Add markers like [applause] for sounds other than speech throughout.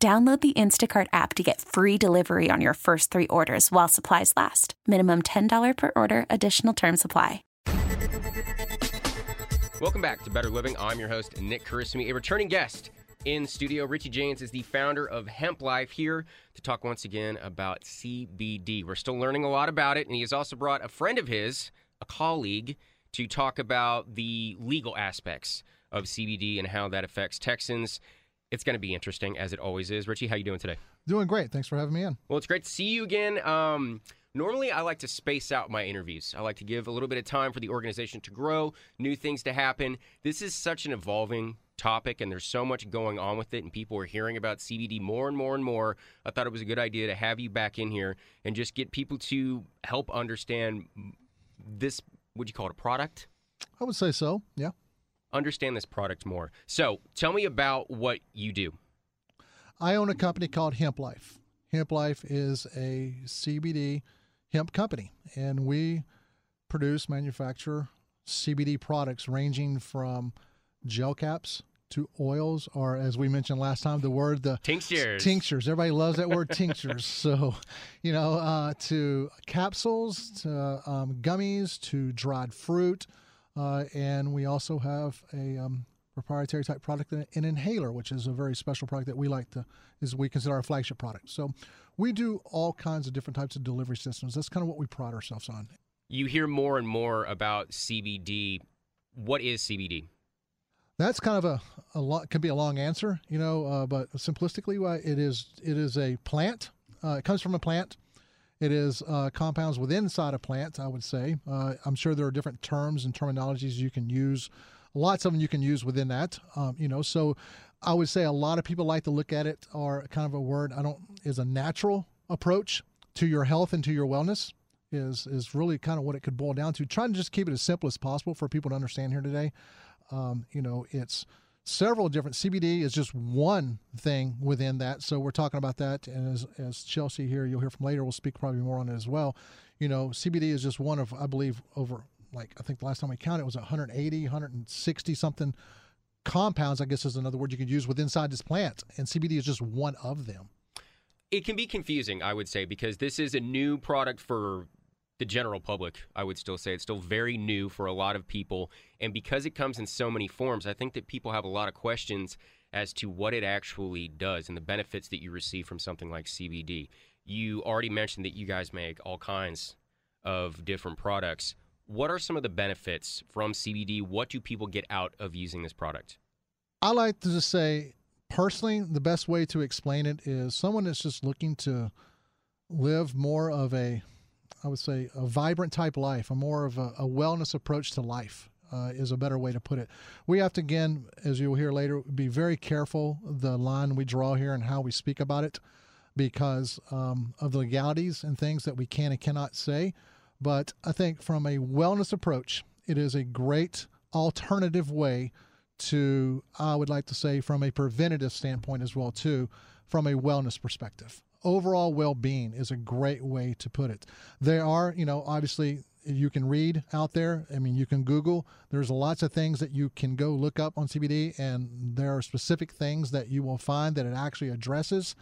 Download the Instacart app to get free delivery on your first three orders while supplies last. Minimum $10 per order, additional term supply. Welcome back to Better Living. I'm your host, Nick Carissimi. A returning guest in studio, Richie Jaynes is the founder of Hemplyfe here to talk once again about CBD. We're still learning a lot about it, and he has also brought a friend of his, a colleague, to talk about the legal aspects of CBD and how that affects Texans. It's going to be interesting, as it always is. Richie, how you doing today? Doing great. Thanks for having me in. Well, it's great to see you again. Um, normally, I like to space out my interviews. I like to give a little bit of time for the organization to grow, new things to happen. This is such an evolving topic, and there's so much going on with it, and people are hearing about CBD more and more and more. I thought it was a good idea to have you back in here and just get people to help understand this. Would you call it a product? I would say so. Yeah understand this product more. So tell me about what you do. I own a company called Hemplyfe. Hemp Life is a CBD hemp company, and we produce, manufacture CBD products ranging from gel caps to oils, or as we mentioned last time, the word the tinctures. Tinctures. Everybody loves that word, [laughs] tinctures. So, you know, uh, to capsules, to um, gummies, to dried fruit. Uh, and we also have a um, proprietary type product, an inhaler, which is a very special product that we like to, is we consider our flagship product. So we do all kinds of different types of delivery systems. That's kind of what we pride ourselves on. You hear more and more about CBD. What is CBD? That's kind of a, a lot, could be a long answer, you know, uh, but simplistically, it is it is a plant. Uh, it comes from a plant. It is uh, compounds within inside a plant, I would say. Uh, I'm sure there are different terms and terminologies you can use. Lots of them you can use within that. Um, you know, so I would say a lot of people like to look at it or kind of a word I don't is a natural approach to your health and to your wellness is is really kind of what it could boil down to. Trying to just keep it as simple as possible for people to understand here today. Um, you know, it's several different CBD is just one thing within that. So we're talking about that, and as as Chelsea here, you'll hear from later. We'll speak probably more on it as well. You know, CBD is just one of I believe over like I think the last time we counted it was 180, 160 something compounds. I guess is another word you could use with inside this plant, and CBD is just one of them. It can be confusing, I would say, because this is a new product for the general public, I would still say. It's still very new for a lot of people. And because it comes in so many forms, I think that people have a lot of questions as to what it actually does and the benefits that you receive from something like CBD. You already mentioned that you guys make all kinds of different products. What are some of the benefits from CBD? What do people get out of using this product? I like to just say, personally, the best way to explain it is someone that's just looking to live more of a I would say, a vibrant type life, a more of a, a wellness approach to life. Uh, is a better way to put it. We have to, again, as you'll hear later, be very careful the line we draw here and how we speak about it because um, of the legalities and things that we can and cannot say. But I think from a wellness approach, it is a great alternative way to, I would like to say, from a preventative standpoint as well, too, from a wellness perspective overall well-being is a great way to put it. There are, you know, obviously you can read out there. I mean, you can Google. There's lots of things that you can go look up on CBD, and there are specific things that you will find that it actually addresses,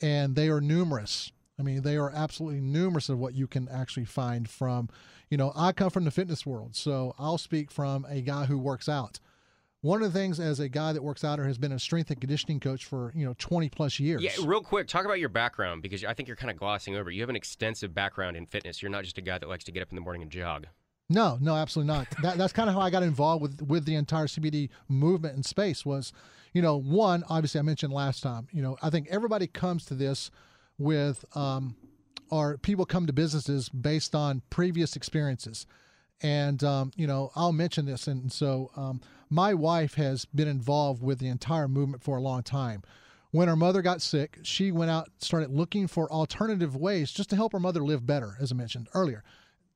and they are numerous. I mean, they are absolutely numerous of what you can actually find from, you know, I come from the fitness world, so I'll speak from a guy who works out one of the things as a guy that works out or has been a strength and conditioning coach for you know 20 plus years. Yeah real quick talk about your background because i think you're kind of glossing over. You have an extensive background in fitness. You're not just a guy that likes to get up in the morning and jog. No no absolutely not. That, that's kind of how i got involved with with the entire cbd movement and space was you know one obviously i mentioned last time you know i think everybody comes to this with um or people come to businesses based on previous experiences. And um, you know i'll mention this and so um, my wife has been involved with the entire movement for a long time when her mother got sick, she went out, started looking for alternative ways just to help her mother live better, as I mentioned earlier.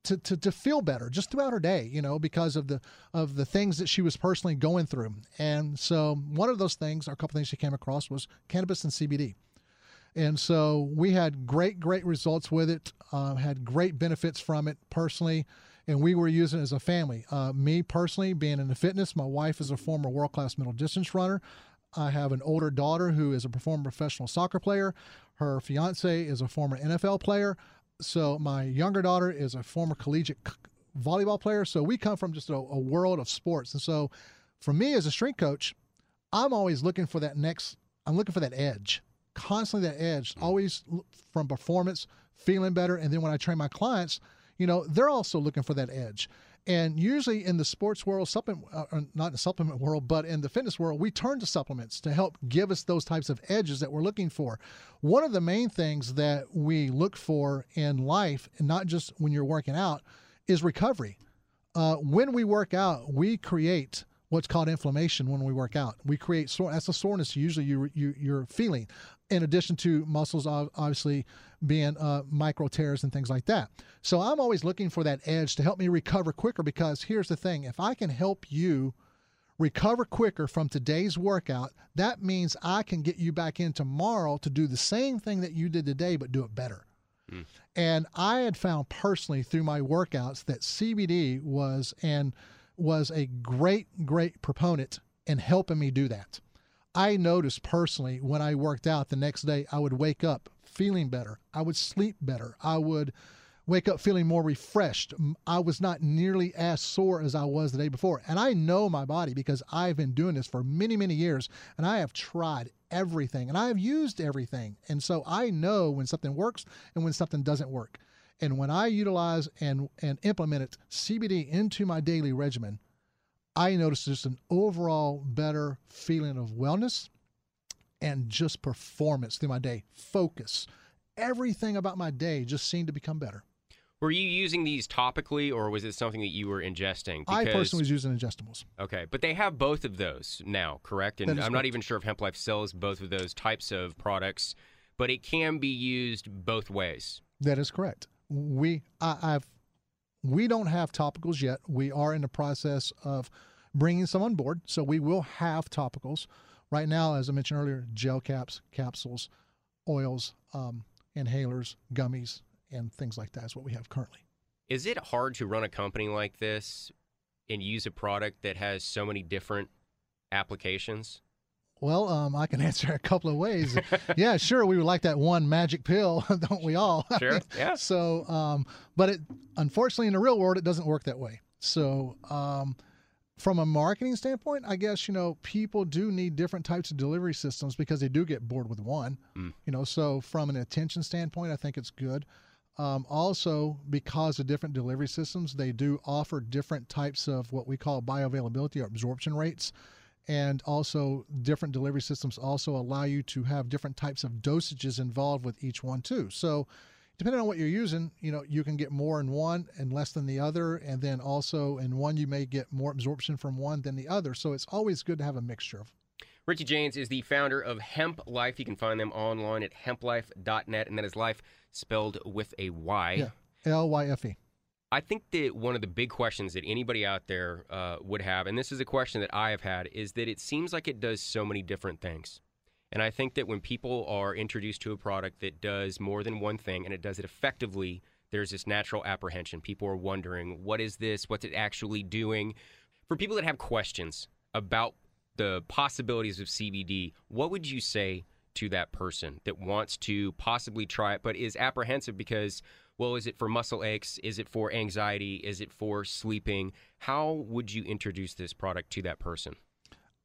To, to, to feel better just throughout her day, you know, because of the of the things that she was personally going through. And so one of those things, or a couple things she came across was cannabis and CBD. And so we had great, great results with it, uh, had great benefits from it personally, and we were using it as a family. Uh, me personally, being in the fitness, my wife is a former world class middle distance runner. I have an older daughter who is a former professional soccer player. Her fiance is a former NFL player. So my younger daughter is a former collegiate volleyball player. So we come from just a, a world of sports. And so for me as a strength coach, I'm always looking for that next, I'm looking for that edge, constantly that edge, always from performance, feeling better. And then when I train my clients, you know, they're also looking for that edge. And usually in the sports world, supplement, uh, not in the supplement world, but in the fitness world, we turn to supplements to help give us those types of edges that we're looking for. One of the main things that we look for in life, and not just when you're working out, is recovery. Uh, when we work out, we create what's called inflammation when we work out. We create sore. That's the soreness usually you, you you're feeling in addition to muscles obviously being uh, micro tears and things like that. So I'm always looking for that edge to help me recover quicker because here's the thing if I can help you recover quicker from today's workout, that means I can get you back in tomorrow to do the same thing that you did today, but do it better. Mm. And I had found personally through my workouts that CBD was and was a great, great proponent in helping me do that. I noticed personally when I worked out the next day, I would wake up feeling better. I would sleep better. I would wake up feeling more refreshed. I was not nearly as sore as I was the day before. And I know my body because I've been doing this for many, many years and I have tried everything and I have used everything. And so I know when something works and when something doesn't work. And when I utilize and, and implement CBD into my daily regimen, I notice just an overall better feeling of wellness and just performance through my day, focus. Everything about my day just seemed to become better. Were you using these topically, or was it something that you were ingesting? Because, I personally was using ingestibles. Okay, but they have both of those now, correct? And I'm correct. not even sure if Hemplyfe sells both of those types of products, but it can be used both ways. That is correct. We, I, I've we don't have topicals yet. We are in the process of bringing some on board. So we will have topicals. Right now, as I mentioned earlier, gel caps, capsules, oils, um, inhalers, gummies, and things like that is what we have currently. Is it hard to run a company like this and use a product that has so many different applications? Well, um, I can [laughs] answer a couple of ways. yeah, sure. We would like that one magic pill, [laughs] don't we all? [laughs] Sure. Yeah. so, um, but it unfortunately in the real world it doesn't work that way. So, um, from a marketing standpoint, I guess you know people do need different types of delivery systems because they do get bored with one. Mm. You know, so from an attention standpoint, I think it's good. Um, also, because of different delivery systems, they do offer different types of what we call bioavailability or absorption rates and also different delivery systems also allow you to have different types of dosages involved with each one too so depending on what you're using you know you can get more in one and less than the other and then also in one you may get more absorption from one than the other so it's always good to have a mixture of Richie Jaynes is the founder of Hemplyfe. You can find them online at hemplyfe.net, and that is life spelled with a Y. Yeah, L Y F E. I think that one of the big questions that anybody out there uh, would have, and this is a question that I have had, is that it seems like it does so many different things. And I think that when people are introduced to a product that does more than one thing and it does it effectively, there's this natural apprehension. People are wondering, what is this? What's it actually doing? For people that have questions about the possibilities of CBD, what would you say to that person that wants to possibly try it but is apprehensive because well, is it for muscle aches? Is it for anxiety? Is it for sleeping? How would you introduce this product to that person?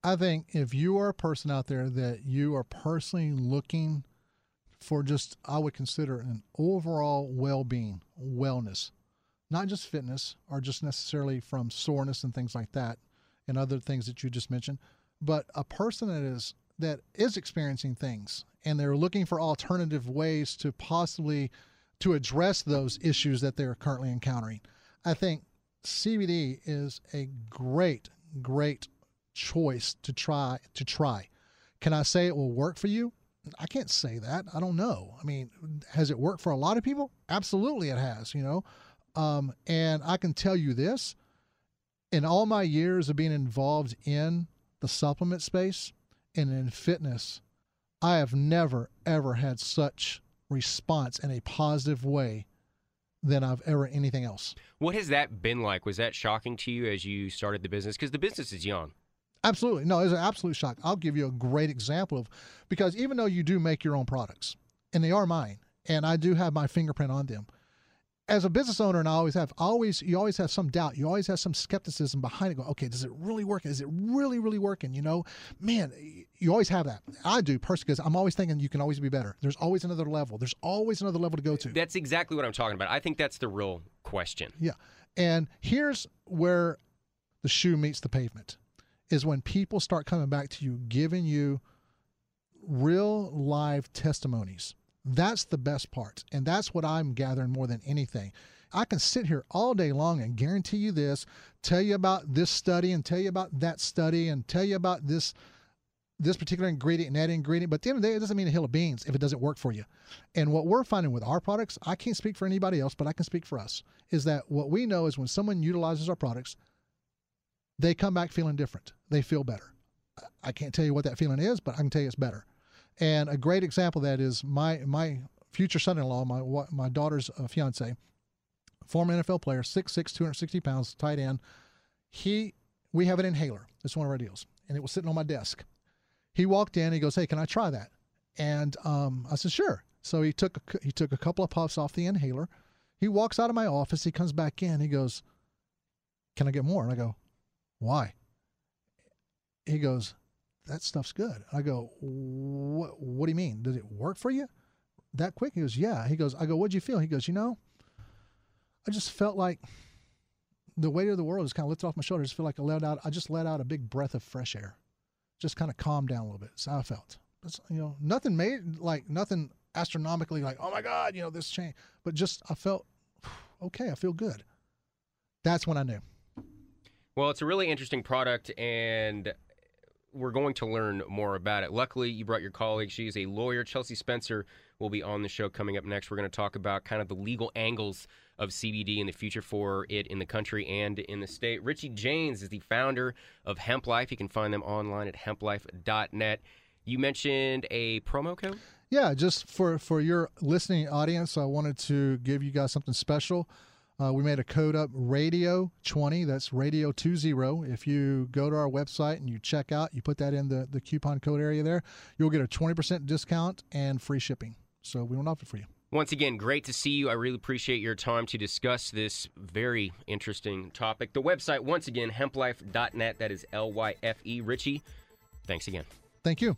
I think if you are a person out there that you are personally looking for just, I would consider an overall well being, wellness, not just fitness or just necessarily from soreness and things like that and other things that you just mentioned, but a person that is that is experiencing things and they're looking for alternative ways to possibly to address those issues that they're currently encountering. I think CBD is a great, great choice to try to try. Can I say it will work for you? I can't say that. I don't know. I mean, has it worked for a lot of people? Absolutely, it has. You know, um, and I can tell you this: in all my years of being involved in the supplement space and in fitness, I have never ever had such response in a positive way than I've ever anything else. What has that been like? Was that shocking to you as you started the business? Because the business is young. Absolutely. No, it's an absolute shock. I'll give you a great example of because even though you do make your own products, and they are mine, and I do have my fingerprint on them, as a business owner, and I always have, always you always have some doubt. You always have some skepticism behind it. Go, okay, does it really work? Is it really, really working? You know, man, you always have that. I do personally because I'm always thinking you can always be better. There's always another level. There's always another level to go to. That's exactly what I'm talking about. I think that's the real question. Yeah, and here's where the shoe meets the pavement is when people start coming back to you, giving you real live testimonies that's the best part. And that's what I'm gathering more than anything. I can sit here all day long and guarantee you this, tell you about this study and tell you about that study and tell you about this this particular ingredient and that ingredient. But at the end of the day, it doesn't mean a hill of beans if it doesn't work for you. And what we're finding with our products, I can't speak for anybody else, but I can speak for us, is that what we know is when someone utilizes our products, they come back feeling different. They feel better. I can't tell you what that feeling is, but I can tell you it's better. And a great example of that is my my future son-in-law, my my daughter's uh, fiance, former NFL player, 6'6", 260 pounds, tight end. He, we have an inhaler. It's one of our deals, and it was sitting on my desk. He walked in. He goes, "Hey, can I try that?" And um, I said, "Sure." So he took a, he took a couple of puffs off the inhaler. He walks out of my office. He comes back in. He goes, "Can I get more?" And I go, "Why?" He goes, that stuff's good. I go, what, what do you mean? Did it work for you that quick? He goes, yeah. He goes, I go, what'd you feel? He goes, you know, I just felt like the weight of the world just kind of lifted off my shoulders. I feel like I let out, I just let out a big breath of fresh air, just kind of calmed down a little bit. That's how I felt. That's, you know, nothing made like nothing astronomically like, oh my God, you know, this change, but just, I felt [sighs] okay. I feel good. That's when I knew. Well, it's a really interesting product and we're going to learn more about it. Luckily, you brought your colleague. She is a lawyer. Chelsea Spencer will be on the show coming up next. We're going to talk about kind of the legal angles of CBD in the future for it in the country and in the state. Richie Jaynes is the founder of Hemplyfe. You can find them online at hemplyfe.net. You mentioned a promo code? Yeah, just for, for your listening audience, I wanted to give you guys something special. Uh, we made a code up radio 20. That's radio 20. If you go to our website and you check out, you put that in the, the coupon code area there, you'll get a 20% discount and free shipping. So we want to offer it for you. Once again, great to see you. I really appreciate your time to discuss this very interesting topic. The website, once again, hemplyfe.net. That is L Y F E. Richie, thanks again. Thank you.